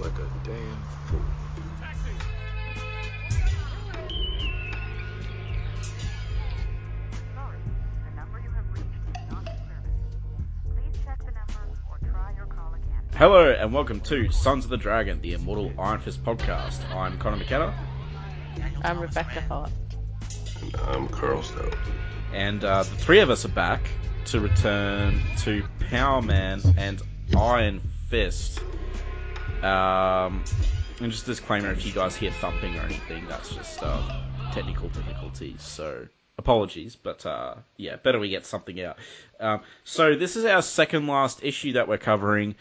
like a damn fool. Sorry, the number you have reached is not in service. Please check the number or try your call again. Hello and welcome to Sons of the Dragon, the Immortal Iron Fist podcast. I'm Connor McKenna, I'm Rebecca Hart. I'm Carl Stout. and uh, the three of us are back to return to Power Man and Iron Fist. Um, and just disclaimer: if you guys hear thumping or anything, that's just uh, technical difficulties. So apologies, but uh, yeah, better we get something out. Um, so this is our second last issue that we're covering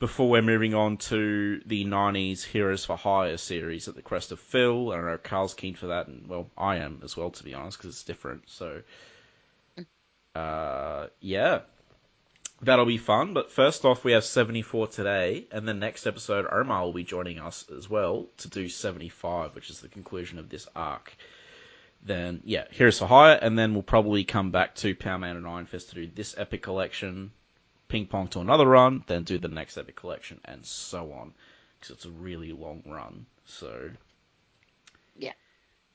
before we're moving on to the 90s Heroes for Hire series at the Crest of Phil. I don't know, Carl's keen for that, and well, I am as well, to be honest, because it's different. So, uh, yeah, that'll be fun. But first off, we have 74 today, and the next episode, Omar will be joining us as well to do 75, which is the conclusion of this arc. Then, yeah, Heroes for Hire, and then we'll probably come back to Power Man and Iron Fist to do this epic collection, ping pong to another run, then do the next epic collection, and so on. Because it's a really long run. So, Yeah.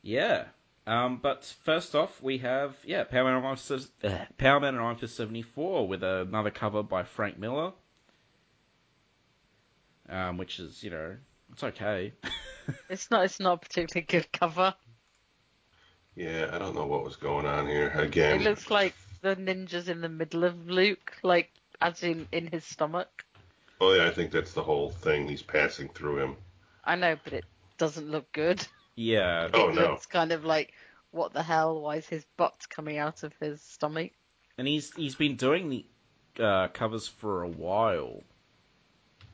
yeah. Um, but first off, we have yeah, Power Man and Iron Fist, uh, Power Man and Iron Fist seventy four with another cover by Frank Miller, um, which is you know it's okay. It's not. It's not a particularly good cover. Yeah, I don't know what was going on here. Again, It looks like the ninjas in the middle of Luke, like as in in his stomach. oh yeah, I think that's the whole thing. He's passing through him. I know, but it doesn't look good. Yeah, Oh, it no. looks kind of like what the hell? Why is his butt coming out of his stomach? and he's he's been doing the uh, covers for a while.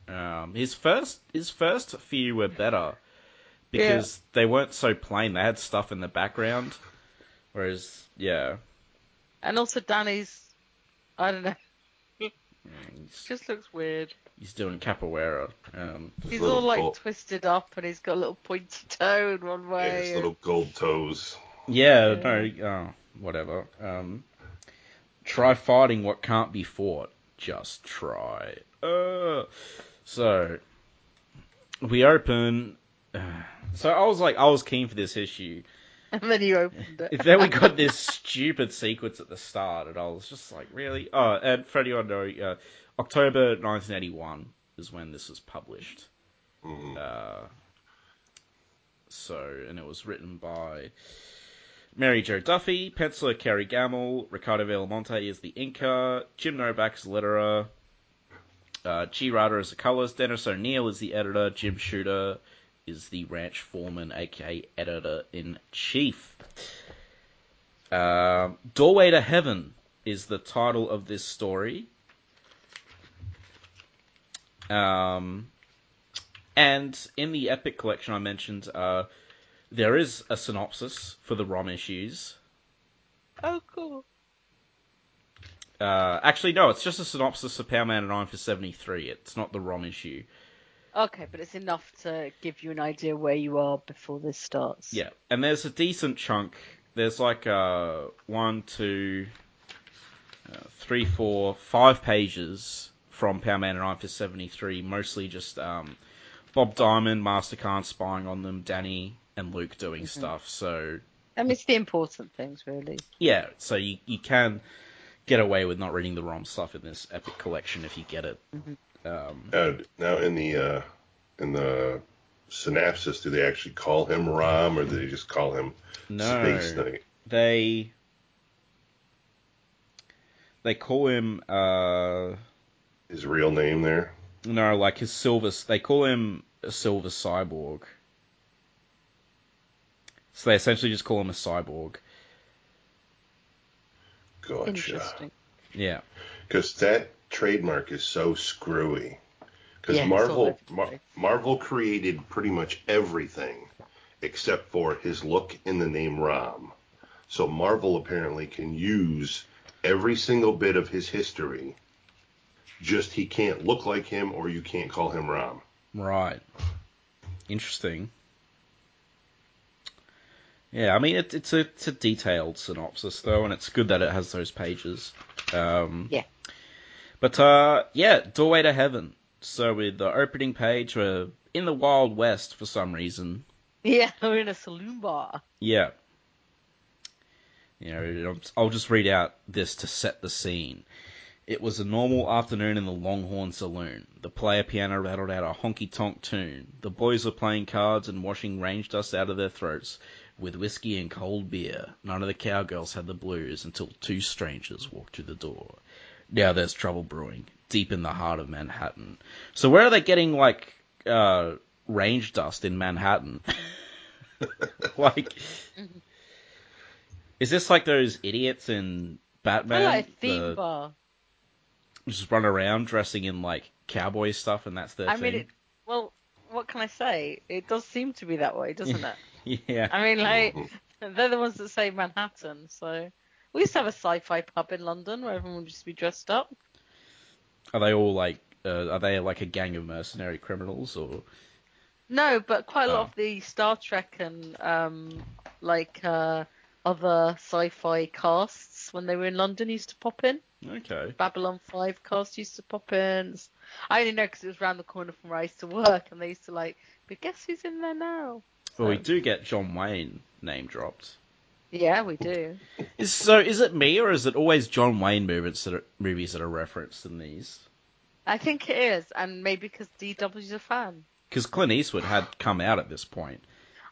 Um, his first his first few were better because they weren't so plain. They had stuff in the background, whereas yeah, And also Danny's. I don't know. He's, Just looks weird. he's doing capoeira. Um, He's all like gold- twisted up, and he's got a little pointy toe in one Yeah, way. his and- little gold toes. yeah, no, oh, whatever. Um, try fighting what can't be fought. Just try. Uh, so we open. Uh, so I was like, I was keen for this issue. And then you opened it. then we got this stupid sequence at the start, and I was just like, really? Oh, and Freddie I know, uh, October 1981 is when this was published. Mhm. Uh, so, and it was written by Mary Jo Duffy, penciler Kerry Gammill, Ricardo Villamonte is the inker, Jim Novak is the letterer, uh, G. Ryder is the colorist, Dennis O'Neill is the editor, Jim Shooter is the ranch foreman, aka editor in chief. Um Doorway to Heaven is the title of this story. Um, and in the Epic collection I mentioned, uh, there is a synopsis for the ROM issues. Oh, cool. Uh, actually, no, it's just a synopsis of Power Man and Iron for 73. It's not the ROM issue. Okay, but it's enough to give you an idea where you are before this starts. Yeah, and there's a decent chunk. There's like uh, one, two, uh, three, four, five pages from Power Man and Iron for 73, mostly just um, Bob Diamond, Master Khan spying on them, Danny and Luke doing stuff. So I mean, it's the important things, really. yeah, so you, you can get away with not reading the ROM stuff in this epic collection if you get it. Um, Now, now in the uh, in the synopsis, do they actually call him Rom, or do they just call him no, Space Knight? they they call him uh, His real name there. no like his silver. They call him a silver cyborg. So they essentially just call him a cyborg. Gotcha. Interesting. Yeah. Because that trademark is so screwy. Because Yeah, Marvel, over Mar- Marvel created pretty much everything except for his look in the name Rom. So Marvel apparently can use every single bit of his history. Just he can't look like him, or you can't call him Rom. Right. Interesting. Yeah, I mean it, it's a it's a detailed synopsis though, and it's good that it has those pages. Um, Yeah. But uh, yeah, Doorway to Heaven. So with the opening page, we're in the Wild West for some reason. Yeah, we're in a saloon bar. Yeah. You know, I'll just read out this to set the scene. It was a normal afternoon in the Longhorn Saloon. The player piano rattled out a honky tonk tune. The boys were playing cards and washing range dust out of their throats with whiskey and cold beer. None of the cowgirls had the blues until two strangers walked through the door. Now there's trouble brewing, deep in the heart of Manhattan. So where are they getting like uh, range dust in Manhattan? like, is this like those idiots in Batman? I like a theme the- bar. just run around dressing in like cowboy stuff, and that's their I thing. mean, it, well, what can I say? It does seem to be that way, doesn't it? yeah, I mean, like, they're the ones that say Manhattan, so. We used to have a sci-fi pub in London where everyone would just be dressed up. are they all like? Uh, are they like a gang of mercenary criminals, or No, but quite a lot Oh. of the Star Trek and um, like uh, other sci-fi casts when they were in London used to pop in. okay? Babylon 5 cast used to pop in. I only know because it was round the corner from where I used to work, and they used to like, but guess who's in there now? Well, we do get John Wayne name dropped. Yeah, we do. Is, so is it me, or is it always John Wayne movies that are, movies that are referenced in these? I think it is, and maybe because DW's a fan. Because Clint Eastwood had come out at this point.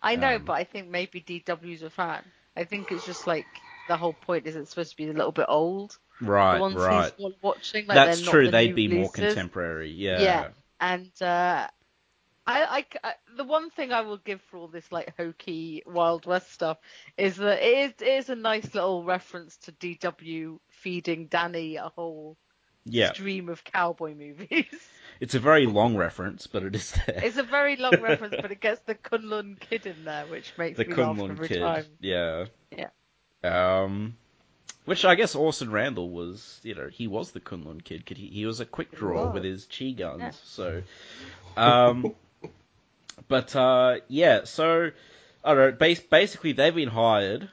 I know, Um, but I think maybe DW's a fan. I think it's just like the whole point is it's supposed to be a little bit old. Right, the ones right. watching, like That's not true. the They'd be more contemporary. Yeah. Yeah. And uh, I, I, I- the one thing I will give for all this like hokey Wild West stuff is that it is, it is a nice little reference to DW feeding Danny a whole Yeah. stream of cowboy movies. It's a very long reference, but it is there. it's a very long reference, but it gets the Kunlun kid in there, which makes the me laugh Kunlun every kid. time. Yeah. Yeah. Um, which I guess Orson Randall was, you know, he was the Kunlun kid. 'cause He, he was a quick draw with his chi guns. Yeah. So, um, but uh, yeah. So I don't know. Bas- basically, they've been hired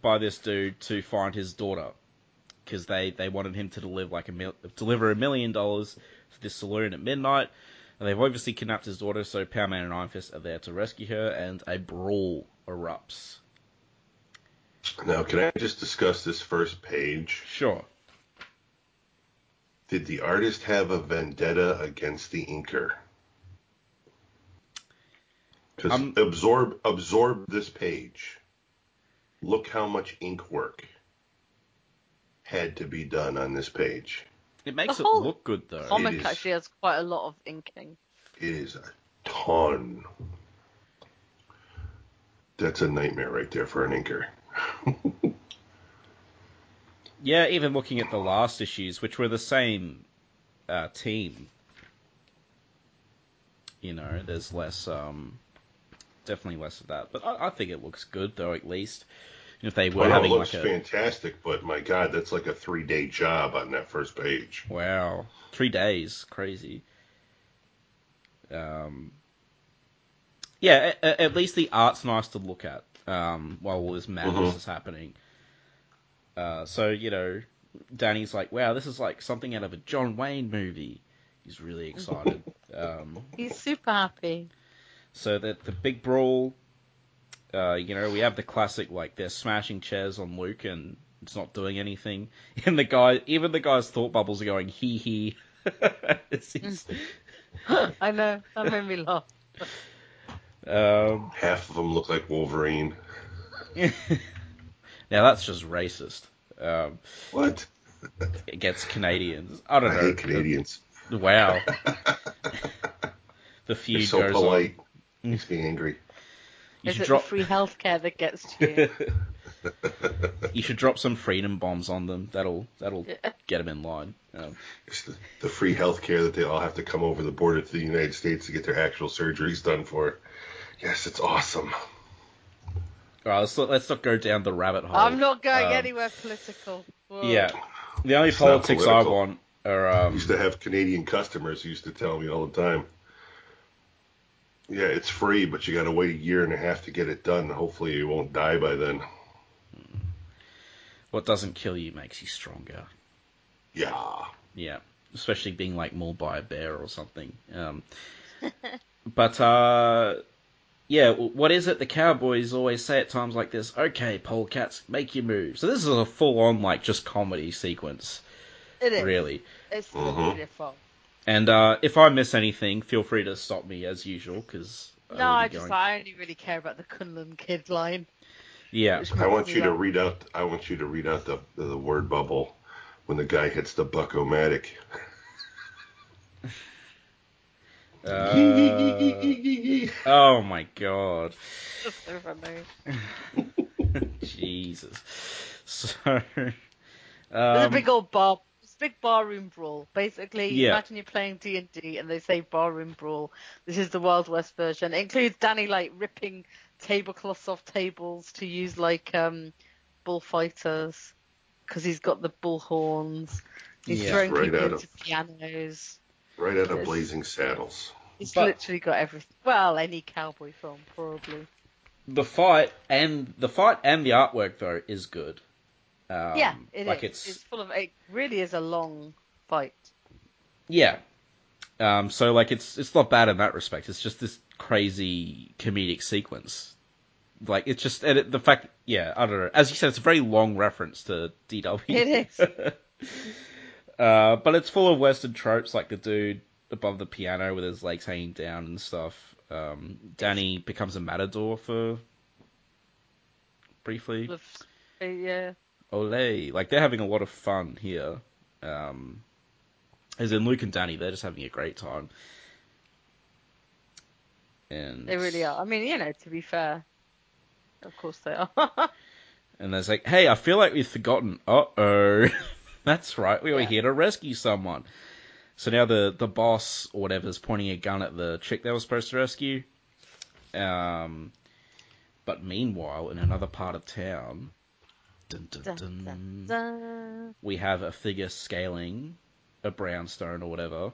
by this dude to find his daughter because they they wanted him to deliver like a mil- deliver a million dollars to this saloon at midnight. And they've obviously kidnapped his daughter, so Power Man and Iron Fist are there to rescue her, and a brawl erupts. Now, can I just discuss this first page? Sure. Did the artist have a vendetta against the inker? Because Um, absorb absorb this page. Look how much ink work had to be done on this page. It makes The it look good though. Comic is. actually has quite a lot of inking. It is a ton. That's a nightmare right there for an inker. Yeah, even looking at the last issues, which were the same uh, team. You know, there's less, um, definitely less of that. But I, I think it looks good though, at least. If they were Well, it looks like a fantastic, but my God, that's like a three day job on that first page. wow, three days, crazy. Um, yeah, at, at least the art's nice to look at um, while all this madness Mhm. is happening. Uh, so you know, Danny's like, "Wow, this is like something out of a John Wayne movie." He's really excited. um, He's super happy. So that the big brawl, uh, you know, we have the classic like they're smashing chairs on Luke and it's not doing anything, and the guy, even the guy's thought bubbles are going hee hee. It's- it's- I know that made me laugh. um, Half of them look like Wolverine. now that's just racist. Um, What? against Canadians. I don't I know. hate Canadians. Wow. the They're feud so goes polite. on. Makes me angry. You Is should it drop. the free healthcare that gets to you? you should drop some freedom bombs on them. That'll that'll Yeah. get them in line. Um, It's the, the free health care that they all have to come over the border to the United States to get their actual surgeries done for. Yes, it's awesome. all right, let's not, let's not go down the rabbit hole. I'm not going Um, anywhere political. Whoa. Yeah, the only It's politics I political. want are I um, used to have Canadian customers who used to tell me all the time. Yeah, it's free, but you got to wait a year and a half to get it done. Hopefully, you won't die by then. what doesn't kill you makes you stronger. Yeah. Yeah, especially being like mauled by a bear or something. Um, but uh, yeah, what is it? The Cowboys always say at times like this. Okay, polecats, make your move. So this is a full-on like just comedy sequence, It is. really. It's Mhm. really fun. And uh, if I miss anything, feel free to stop me as usual, because No, I just I only really care about the Kunlun kid line. yeah. I want you to laugh. read out. I want you to read out the the, the word bubble when the guy hits the buckomatic. Uh, oh my god. So. Jesus. So, There's a um, big old bar, it's a big barroom brawl. Basically, Yeah. imagine you're playing D and D and they say barroom brawl. This is the Wild West version. It includes Danny like ripping tablecloths off tables to use like um bullfighters because he's got the bull horns. He's Yeah. throwing Right people out into of- pianos. Right out of Blazing Saddles. He's But- literally got everything. Well, any cowboy film probably. the fight and the fight and the artwork though is good. Um, yeah, it is. like it's It's full of. It really is a long fight. yeah. Um, so like it's it's not bad in that respect. It's just this crazy comedic sequence. Like it's just and it, the fact, yeah, I don't know. As you said, it's a very long reference to DW. It is. uh, but it's full of Western tropes, like the dude above the piano with his legs hanging down and stuff. Um, Danny becomes a matador for briefly. Yeah. Ole, like they're having a lot of fun here. Um, as in Luke and Danny, they're just having a great time. And They really are. I mean, you know, to be fair, of course they are. And there's like, hey, I feel like we've forgotten. Uh oh, that's right, we were Yeah. here to rescue someone. So now the the boss or whatever is pointing a gun at the chick they were supposed to rescue. Um, but meanwhile, in another part of town, dun, dun, Dun, we have a figure scaling a brownstone or whatever,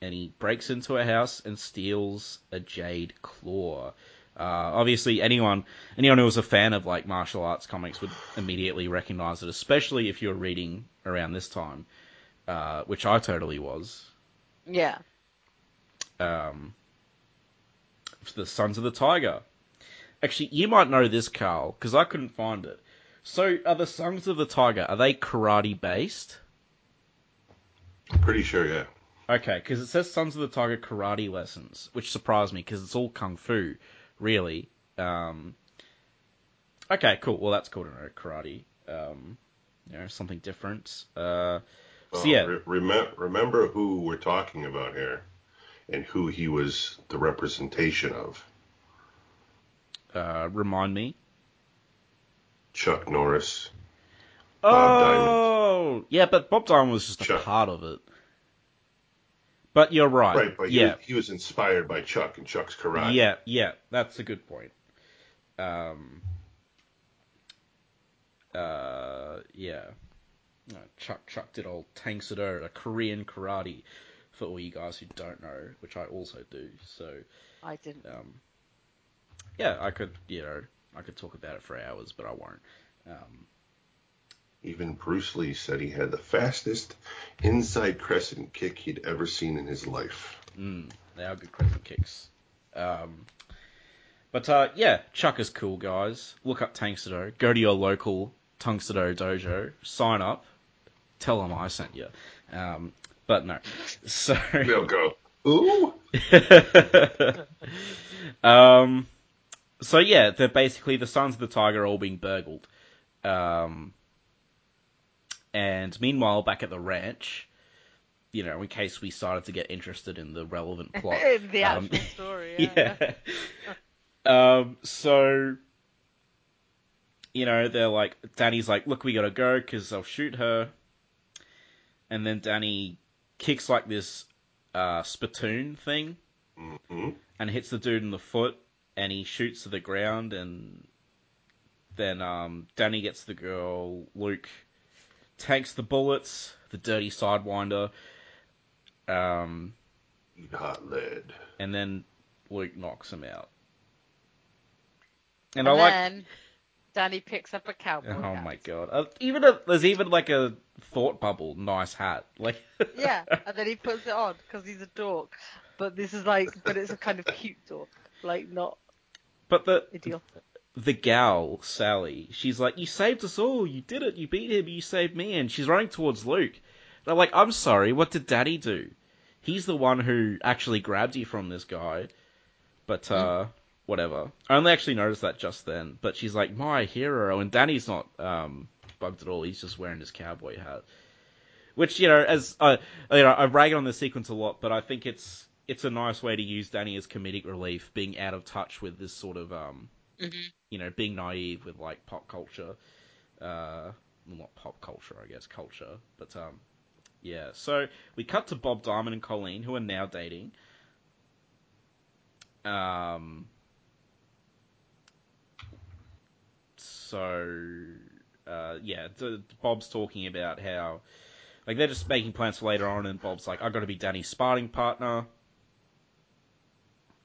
and he breaks into a house and steals a jade claw. Uh, obviously, anyone anyone who was a fan of like martial arts comics would immediately recognize it, especially if you're reading around this time, uh, which I totally was. Yeah. Um, the Sons of the Tiger. Actually, you might know this, Carl, because I couldn't find it. So, are the Sons of the Tiger are they karate based? Pretty sure, yeah. Okay, because it says Sons of the Tiger karate lessons, which surprised me because it's all kung fu, really. Um, okay, cool. Well, that's cool to know. Karate, um, you know, something different. Uh, so yeah, re- remem- remember who we're talking about here, and who he was the representation of. uh, remind me. Chuck Norris. Bob Diamond. oh, yeah, but Bob Diamond was just a part of it. But you're right. Right, but yeah, was, he was inspired by Chuck and Chuck's karate. yeah, yeah. That's a good point. Um, uh, yeah. Chuck Chuck did old Tang Soo Do, a Korean karate, for all you guys who don't know, which I also do. So, I didn't. um, yeah, I could, you know, I could talk about it for hours, but I won't. Um, Even Bruce Lee said he had the fastest inside crescent kick he'd ever seen in his life. Mm, they are good crescent kicks. Um, but uh, yeah, Chuck is cool, guys. Look up Tang Soo Do. Go to your local Tang Soo Do dojo. Sign up. Tell them I sent you. Um, but no. So. They'll go, ooh. um, so yeah, they're basically the Sons of the Tiger are all being burgled. Um, and meanwhile, back at the ranch, you know, in case we started to get interested in the relevant plot, the um, actual story. Yeah. yeah. um, so, you know, they're like, Danny's like, look, we gotta go because they'll shoot her. And then Danny kicks like this uh, spittoon thing hmm and hits the dude in the foot and he shoots to the ground and then um, Danny gets the girl, Luke takes the bullets, the dirty sidewinder, um, Eat hot lead. and then Luke knocks him out. And And, I like then Danny picks up a cowboy Oh hat. my god! Uh, even a, there's even like a thought bubble. Nice hat. Like Yeah, and then he puts it on because he's a dork. but this is like, but it's a kind of cute door, like not But the idiotic. the gal Sally, she's like, "You saved us all. You did it. You beat him. You saved me." And she's running towards Luke. They're like, "I'm sorry. What did Daddy do? He's the one who actually grabbed you from this guy." But uh, whatever. I only actually noticed that just then. But she's like, "My hero," and Danny's not um bugged at all. He's just wearing his cowboy hat. Which you know, as uh, you know, I rag on this sequence a lot, but I think it's it's a nice way to use Danny as comedic relief, being out of touch with this sort of um you know, being naive with like pop culture. Uh, well, not pop culture, I guess, culture. But um, yeah. So we cut to Bob Diamond and Colleen, who are now dating. Um. So, uh, yeah, d- Bob's talking about how, like, they're just making plans for later on, and Bob's like, I've got to be Danny's sparring partner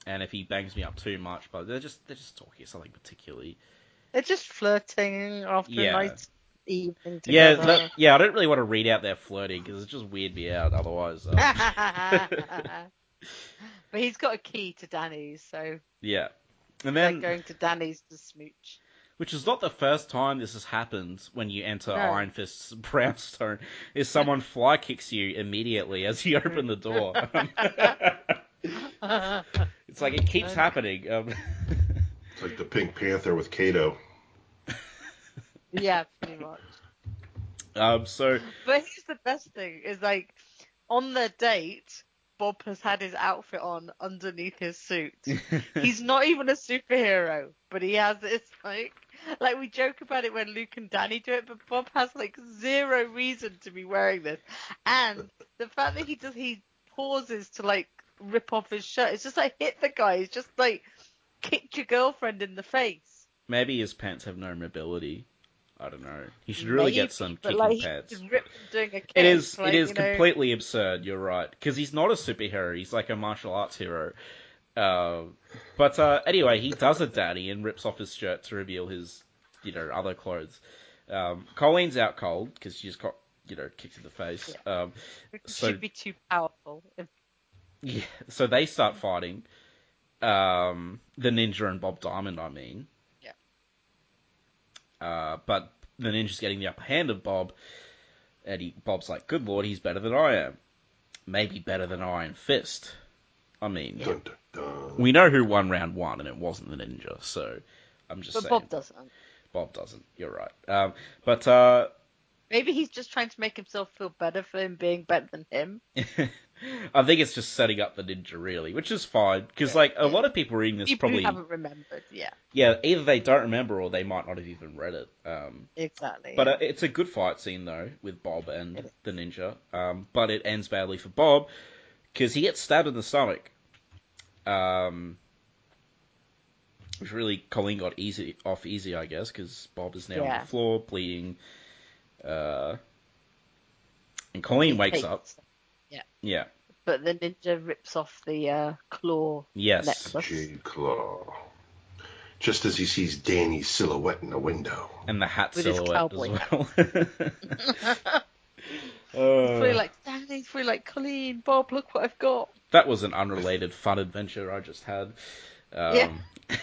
and if he bangs me up too much, but they're just they're just talking something particularly. They're just flirting after Yeah. a nice evening Yeah, that, yeah. I don't really want to read out their flirting because it just weird me out. Otherwise, um, but he's got a key to Danny's, so yeah. And they're then, going to Danny's to smooch. which is not the first time this has happened when you enter No. Iron Fist's brownstone, is someone fly kicks you immediately as you open the door. It's like it keeps happening. Um, It's like the Pink Panther with Kato. yeah, pretty much. um, so But here's the best thing: is like on their date, Bob has had his outfit on underneath his suit. He's not even a superhero, but he has this like like we joke about it when Luke and Danny do it, but Bob has like zero reason to be wearing this. And the fact that he does he pauses to like rip off his shirt, it's just like hit the guy, it's just like kicked your girlfriend in the face. maybe his pants have no mobility. I don't know. He should really Maybe, get some kicking like, pads. just ripped him doing a kick. It is. like, it is you know. completely absurd. You're right because he's not a superhero. He's like a martial arts hero. Uh, but uh, anyway, he does a daddy and rips off his shirt to reveal his, you know, other clothes. Um, Colleen's out cold because she's got, you know, kicked in the face. Um, so should be too powerful. If yeah, so they start fighting. Um, the ninja and Bob Diamond, I mean. Yeah. Uh, but the ninja's getting the upper hand of Bob, and he, Bob's like, "Good lord, he's better than I am. Maybe better than Iron Fist." I mean, Dun, dun, dun. we know who won round one, and it wasn't the ninja. So I'm just but saying, Bob doesn't. Bob doesn't. You're right. Um, but uh, Maybe he's just trying to make himself feel better for him being better than him. I think it's just setting up the ninja, really, which is fine because like a lot of people reading this People probably haven't remembered. Yeah, yeah, either they don't remember or they might not have even read it. Um, exactly. but yeah. uh, it's a good fight scene though with Bob and the ninja. Um, but it ends badly for Bob because he gets stabbed in the stomach. Um, which really Colleen got easy off easy, I guess, because Bob is now on the floor bleeding. Uh, and Colleen wakes up. Yeah. But the ninja rips off the uh, claw Yes. necklace. Jade Claw. Just as he sees Danny's silhouette in the window. And the hat With his silhouette cowboy as well. He's Uh, probably like, Danny, he's probably like, Colleen, Bob, look what I've got. that was an unrelated fun adventure I just had. Um, Yeah.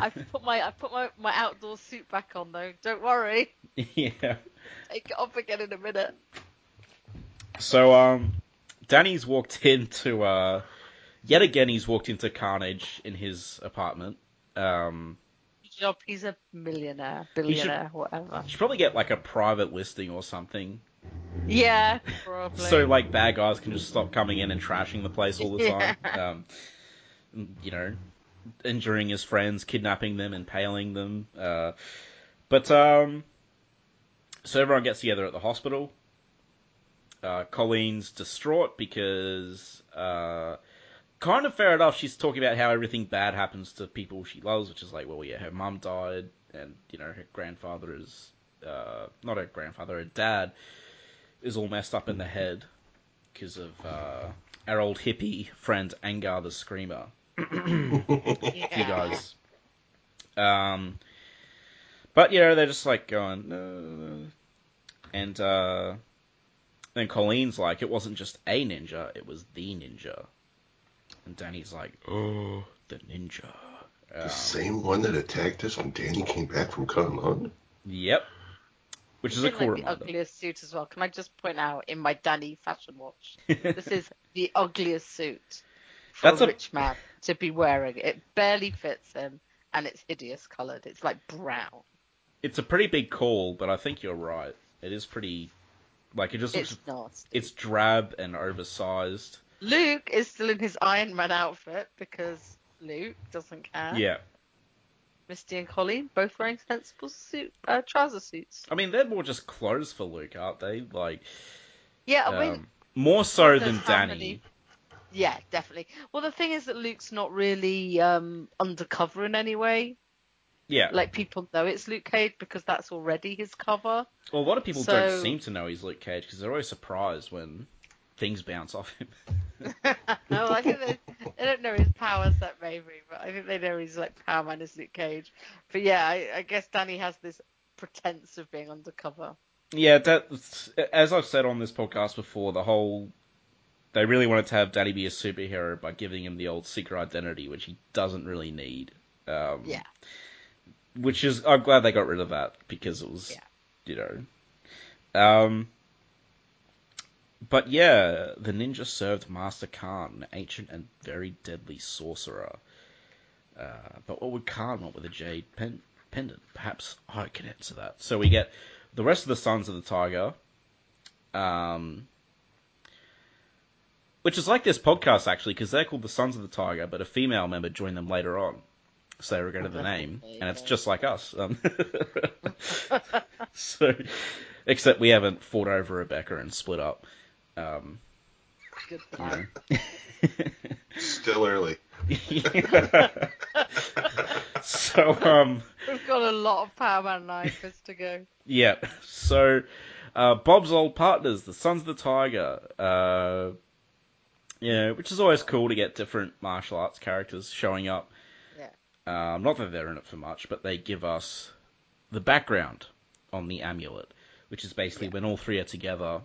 I put my I put my, my outdoor suit back on though. Don't worry, yeah. take it off again in a minute. So, um, Danny's walked into, uh, yet again he's walked into Carnage in his apartment. Um, job, he's a millionaire, billionaire, whatever. you should probably get like a private listing or something. Yeah, probably. So, like, bad guys can just stop coming in and trashing the place all the time. Yeah. Um, you know, injuring his friends, kidnapping them, impaling them. Uh, but, um, so everyone gets together at the hospital. Uh, Colleen's distraught because, uh, kind of fair enough, she's talking about how everything bad happens to people she loves, which is like, well, yeah, her mum died, and, you know, her grandfather is, uh, not her grandfather, her dad is all messed up in the head because of, uh, our old hippie friend Angar the Screamer yeah. you guys. Um, but you know they're just like going, no. And Colleen's like, it wasn't just a ninja, it was the ninja. And Danny's like, oh, the ninja. The Um, same one that attacked us when Danny came back from Kunlun? Yep. Which is a cool like, the ugliest suit as well. Can I just point out in my Danny fashion watch, this is the ugliest suit for That's a a- rich man to be wearing. It barely fits him, and it's hideous coloured. It's like brown. It's a pretty big call, but I think you're right. It is pretty, like it just looks, It's nasty. it's drab and oversized. Luke is still in his Iron Man outfit because Luke doesn't care. Yeah. Misty and Colleen both wearing sensible suit uh, trouser suits. I mean, they're more just clothes for Luke, aren't they? Like, Yeah, I mean, um, more so than Danny. many- yeah, definitely. Well, the thing is that Luke's not really um, undercover in any way. Yeah. Like people know it's Luke Cage because that's already his cover. well, a lot of people so- don't seem to know he's Luke Cage because they're always surprised when things bounce off him. no, I think they, they don't know his power set maybe, but I think they know he's like Power Man is Luke Cage. But yeah, I, I guess Danny has this pretense of being undercover. Yeah, that as I've said on this podcast before, the whole they really wanted to have Danny be a superhero by giving him the old secret identity, which he doesn't really need. Um, Yeah. Which is I'm glad they got rid of that because it was, Yeah. you know, um, but yeah, the ninja served Master Khan, an ancient and very deadly sorcerer. Uh, but what would Khan want with a jade pen- pendant? Perhaps I can answer that. So we get the rest of the Sons of the Tiger, um, which is like this podcast actually, because they're called the Sons of the Tiger, but a female member joined them later on. So they regretted the name, and it's just like us. Um, so, except we haven't fought over Rebecca and split up. Um, Good you know. Still early. so, um, We've got a lot of Power Man and Iron to go. yeah. So, uh, Bob's old partners, the Sons of the Tiger, uh, you know, which is always cool to get different martial arts characters showing up. Yeah. Um, not that they're in it for much, but they give us the background on the amulet, which is basically when all three are together,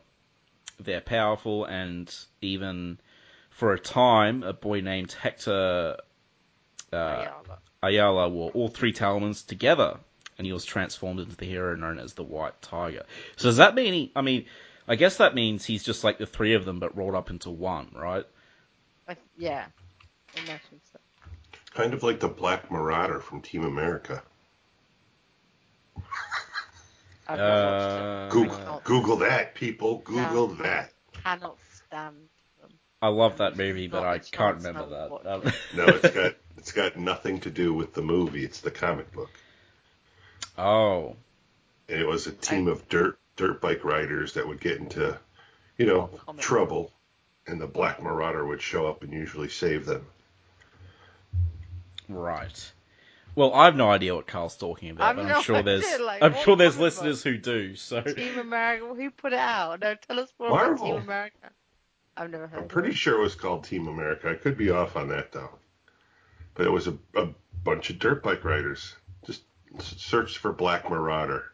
they're powerful, and even for a time, a boy named Hector uh, Ayala. Ayala wore all three talismans together, and he was transformed into the hero known as the White Tiger. So does that mean? He, I mean, I guess that means he's just like the three of them, but rolled up into one, right? I, yeah. I imagine so. Kind of like the Black Marauder from Team America. I've not watched it. Uh, Google, Google that, people. Google No. that. Cannot stand them. I love that movie, but I can't remember that. watch Um, No, it's got it's got nothing to do with the movie. It's the comic book. oh, And it was a team of dirt dirt bike riders that would get into, you know, Oh, trouble, and the Black Marauder would show up and usually save them. Right. Well, I have no idea what Carl's talking about, I've but I'm no sure there's like, I'm sure there's comic book? listeners who do. So Team America. Who put it out? No, tell us more about Marvel. Team America. I've never heard. I'm of pretty it. sure it was called Team America. I could be off on that though. But it was a, a bunch of dirt bike riders. Just search for Black Marauder.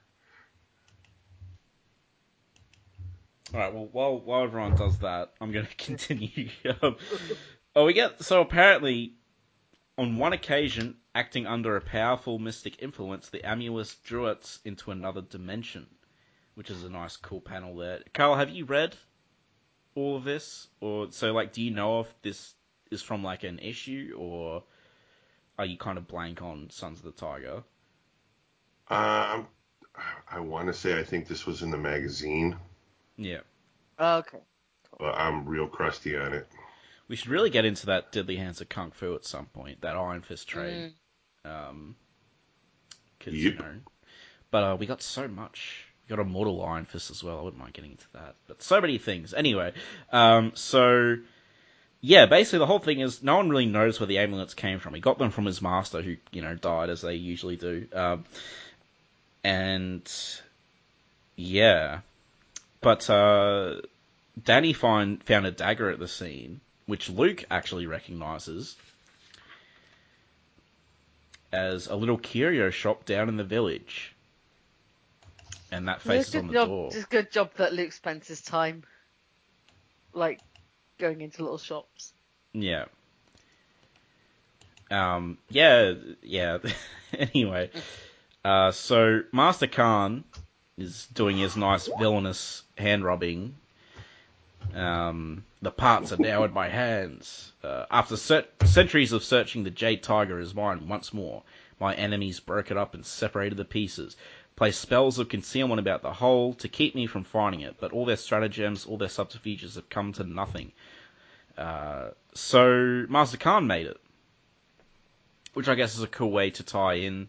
All right. Well, while while everyone does that, I'm going to continue. um, oh, we get so apparently, on one occasion, acting under a powerful mystic influence, the amulet drew it into another dimension, which is a nice, cool panel there. Carl, have you read all of this, or so like, do you know if this is from like an issue, or are you kind of blank on Sons of the Tiger? Um, I want to say I think this was in the magazine, Yeah. Okay. but I'm real crusty on it. We should really get into that Deadly Hands of Kung Fu at some point, that Iron Fist trade. Mm. Um 'cause, Yep. you know. But uh, we got so much. We got Immortal Iron Fist as well. I wouldn't mind getting into that. But so many things. Anyway, um, so yeah, basically the whole thing is no one really knows where the amulets came from. He got them from his master, who you know died as they usually do. Um, and yeah, but uh, Danny find found a dagger at the scene, which Luke actually recognizes as a little curio shop down in the village. And that faces It's on the good job, door. It's a good job that Luke spends his time, like, going into little shops. Yeah. Um, yeah, yeah. anyway, uh, so Master Khan is doing his nice villainous hand rubbing. Um, the parts are now in my hands. Uh, after cert- centuries of searching, the Jade Tiger is mine once more. My enemies broke it up and separated the pieces. Placed spells of concealment about the whole to keep me from finding it, but all their stratagems, all their subterfuges have come to nothing. Uh, so Master Khan made it, which I guess is a cool way to tie in.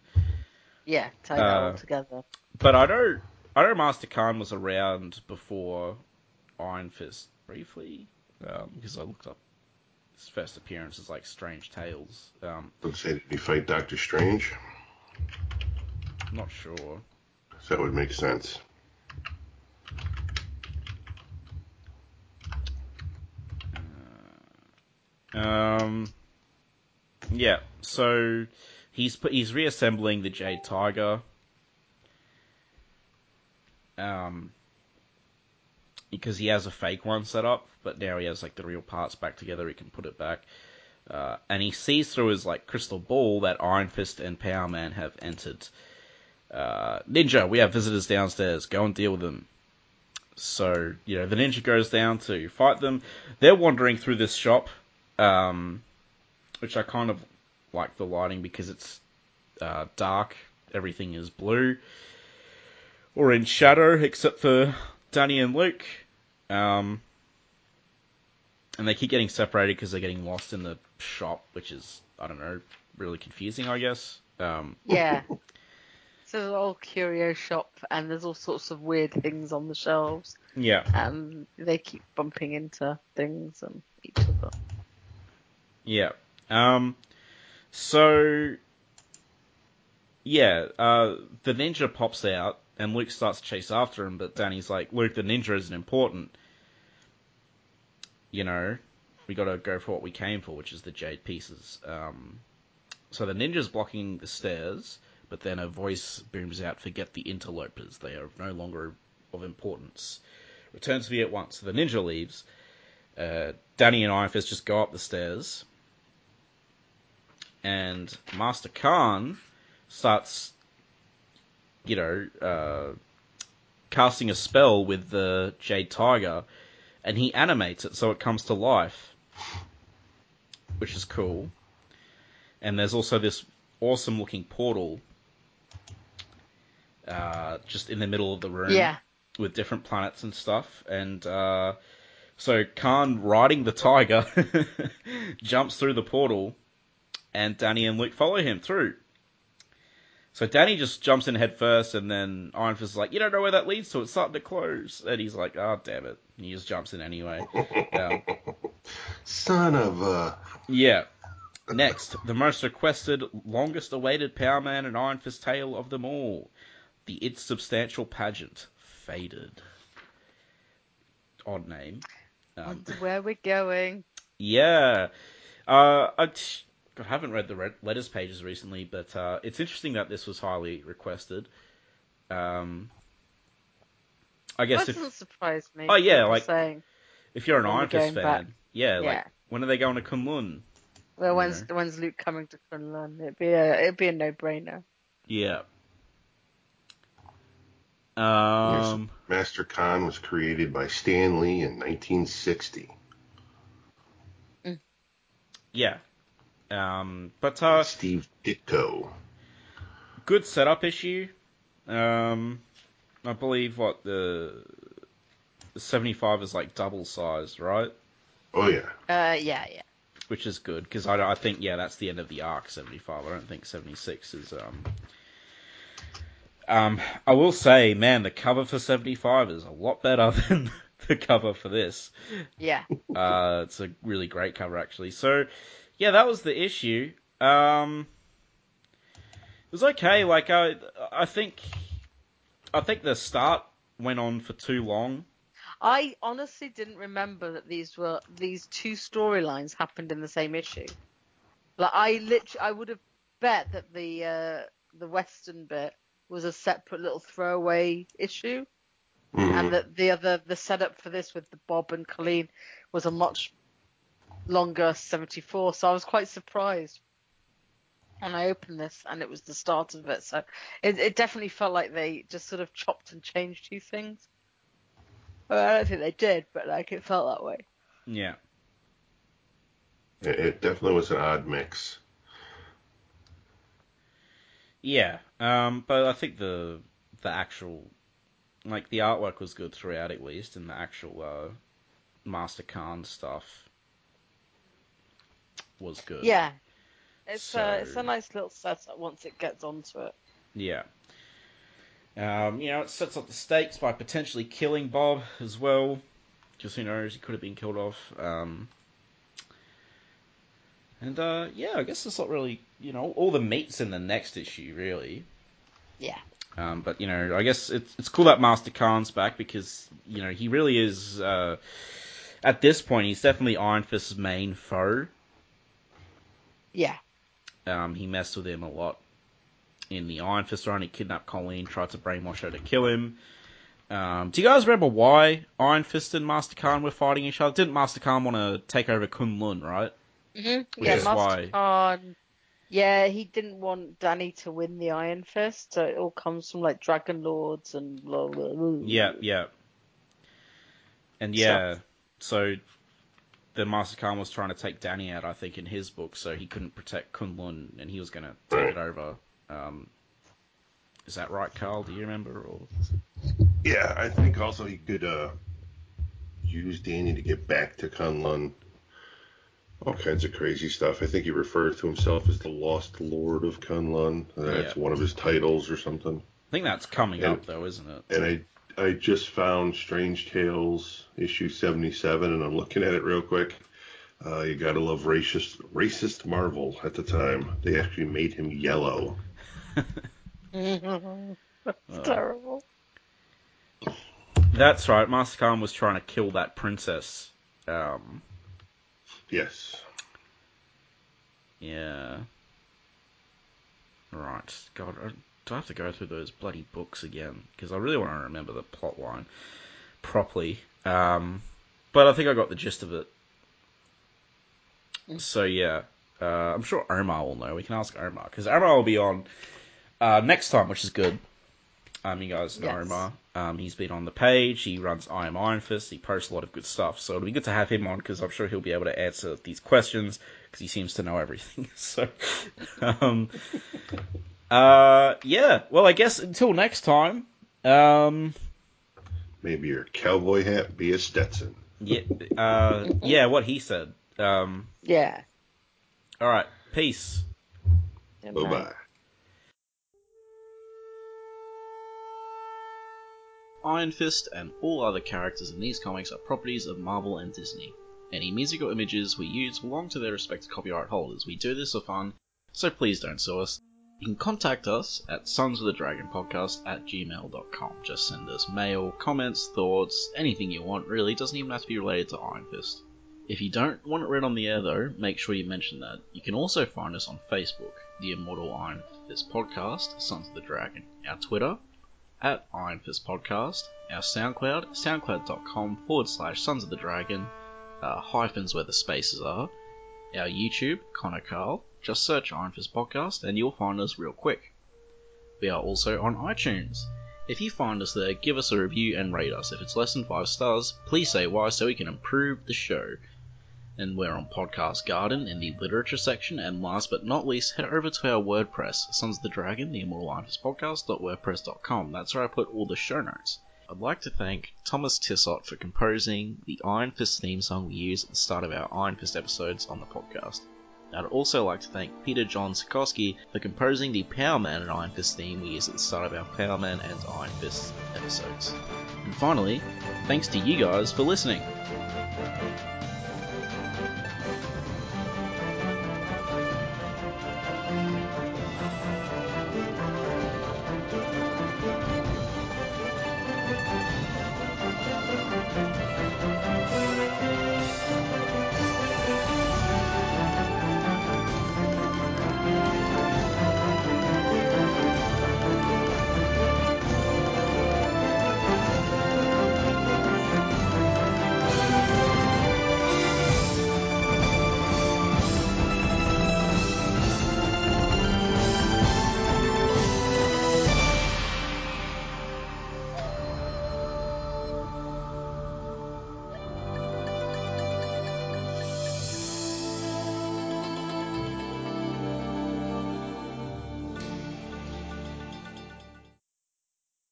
Yeah, tie that Uh, all together. But I know I know Master Khan was around before Iron Fist briefly um, because I looked up his first appearance as like Strange Tales. Um, Let's say, did he fight Doctor Strange? Not sure. So that would make sense. Um, yeah, so he's put, he's reassembling the Jade Tiger. Um, because he has a fake one set up, but now he has like the real parts back together. He can put it back, uh, and he sees through his like crystal ball that Iron Fist and Power Man have entered. Uh, ninja, we have visitors downstairs. Go and deal with them. So you know the ninja goes down to fight them. They're wandering through this shop um, which I kind of like the lighting because it's uh, dark. Everything is blue or in shadow, except for Danny and Luke. Um, and they keep getting separated because they're getting lost in the shop, which is I don't know, really confusing, I guess. Um, Yeah. So there's an old curio shop, and there's all sorts of weird things on the shelves, yeah, and they keep bumping into things and each other. yeah. Um, so yeah, uh, the ninja pops out and Luke starts to chase after him, but Danny's like, Luke, the ninja isn't important. You know, we gotta go for what we came for, which is the jade pieces. Um, so the ninja's blocking the stairs, but then a voice booms out, forget the interlopers, they are no longer of importance. Return to me at once. The ninja leaves. Uh, Danny and Iron Fist just go up the stairs. And Master Khan starts, you know, uh, casting a spell with the Jade Tiger, and he animates it so it comes to life, which is cool. And there's also this awesome looking portal uh, just in the middle of the room Yeah. with different planets and stuff. And uh, so Khan, riding the tiger, jumps through the portal, and Danny and Luke follow him through. So Danny just jumps in head first, and then Iron Fist is like, "You don't know where that leads to. It's starting to close." And he's like, "Oh, damn it!" And he just jumps in anyway. Um, Son of a. yeah. Next, the most requested, longest awaited Power Man and Iron Fist tale of them all. The It's Substantial Pageant. Faded. Odd name. Um, where we're going. yeah. Uh, I, t- I haven't read the red letters pages recently, but uh, it's interesting that this was highly requested. Um, I guess That if, doesn't surprise me. Oh, yeah, like- saying, if you're an when Iron Fist fan, back. yeah, yeah. like when are they going to Kunlun? Well, you when's know. when's Luke coming to Kunlun? It'd be a it'd be a no brainer. Yeah. Um. Master Khan was created by Stan Lee in 1960. Yeah. Um. But uh, Steve Ditko. good setup issue. Um. I believe what the the 75 is like double sized, right? Oh yeah. Uh, yeah, yeah. Which is good because I, I think yeah that's the end of the arc 75. I don't think 76 is um. Um, I will say, man, the cover for 75 is a lot better than the cover for this. Yeah. Uh, it's a really great cover, actually. So, yeah, that was the issue. Um, it was okay. Like, I, I think, I think the start went on for too long. I honestly didn't remember that these were these two storylines happened in the same issue. Like I literally, I would have bet that the uh, the Western bit was a separate little throwaway issue, Mhm. and that the other the setup for this with the Bob and Colleen was a much longer 74. So I was quite surprised and I opened this, and it was the start of it. So it, it definitely felt like they just sort of chopped and changed two things. Well, I don't think they did, but like it felt that way. Yeah. It, it definitely was an odd mix. Yeah. Um, but I think the the actual like the artwork was good throughout at least, and the actual uh, Master Khan stuff was good. Yeah, it's a it's a nice little setup once it gets onto it. Yeah. Um, you know, it sets up the stakes by potentially killing Bob as well. Just who knows, he could have been killed off. Um, and uh, yeah, I guess it's not really, you know, all the meat's in the next issue, really. Yeah. Um, but you know, I guess it's it's cool that Master Khan's back because you know he really is. Uh, at this point, he's definitely Iron Fist's main foe. Yeah. Um, he messed with him a lot in the Iron Fist run. He kidnapped Colleen, tried to brainwash her to kill him. Um, do you guys remember why Iron Fist and Master Khan were fighting each other? Didn't Master Khan want to take over Kunlun, right? hmm Which Yeah, Master why- Khan. Yeah, he didn't want Danny to win the Iron Fist, so it all comes from like Dragon Lords and blah blah blah. Yeah, yeah. And yeah, so the Master Khan was trying to take Danny out, I think, in his book, so he couldn't protect Kunlun, and he was going to take it over. Um, is that right, Carl? Do you remember? Or Yeah, I think also he could uh, use Danny to get back to Kunlun. All kinds of crazy stuff. I think he refers to himself as the Lost Lord of Kunlun. That's Yeah. one of his titles or something. I think that's coming Yeah. up, though, isn't it? And I I just found Strange Tales issue 77, and I'm looking at it real quick. Uh, you gotta love racist racist Marvel at the time. They actually made him yellow. That's Uh, terrible. That's right. Master Khan was trying to kill that princess. Um, Yes. yeah. Right. God, I- do I have to go through those bloody books again? Because I really want to remember the plot line properly. Um, but I think I got the gist of it. So yeah, uh, I'm sure Omar will know. We can ask Omar because Omar will be on uh, next time, which is good. Um, you guys know Yes. Omar. Um, he's been on the page. He runs I Am Iron Fist. He posts a lot of good stuff. So it'll be good to have him on because I'm sure he'll be able to answer these questions because he seems to know everything. so, um, uh, yeah. Well, I guess until next time. Um, Maybe your cowboy hat be a Stetson. yeah, uh, yeah. What he said. Um, Yeah. all right. Peace. Bye bye. Iron Fist and all other characters in these comics are properties of Marvel and Disney. Any music or images we use belong to their respective copyright holders. We do this for fun, so please don't sue us. You can contact us at Sons of the Dragon Podcast at gmail.com. Just send us mail, comments, thoughts, anything you want, really. It doesn't even have to be related to Iron Fist. If you don't want it read on the air, though, make sure you mention that. You can also find us on Facebook, the Immortal Iron Fist Podcast, Sons of the Dragon, our Twitter, at Iron Fist Podcast, our SoundCloud, soundcloud.com forward slash Sons of the Dragon, uh, hyphens where the spaces are, our YouTube, Connor Carl, just search Iron Fist Podcast and you'll find us real quick. We are also on iTunes. If you find us there, give us a review and rate us. If it's less than 5 stars, please say why so we can improve the show. And we're on Podcast Garden in the literature section. And last but not least, head over to our WordPress, Sons of the Dragon, the Immortal Iron Fist Podcast.wordpress.com. That's where I put all the show notes. I'd like to thank Thomas Tissot for composing the Iron Fist theme song we use at the start of our Iron Fist episodes on the podcast. I'd also like to thank Peter John Sikorsky for composing the Power Man and Iron Fist theme we use at the start of our Power Man and Iron Fist episodes. And finally, thanks to you guys for listening.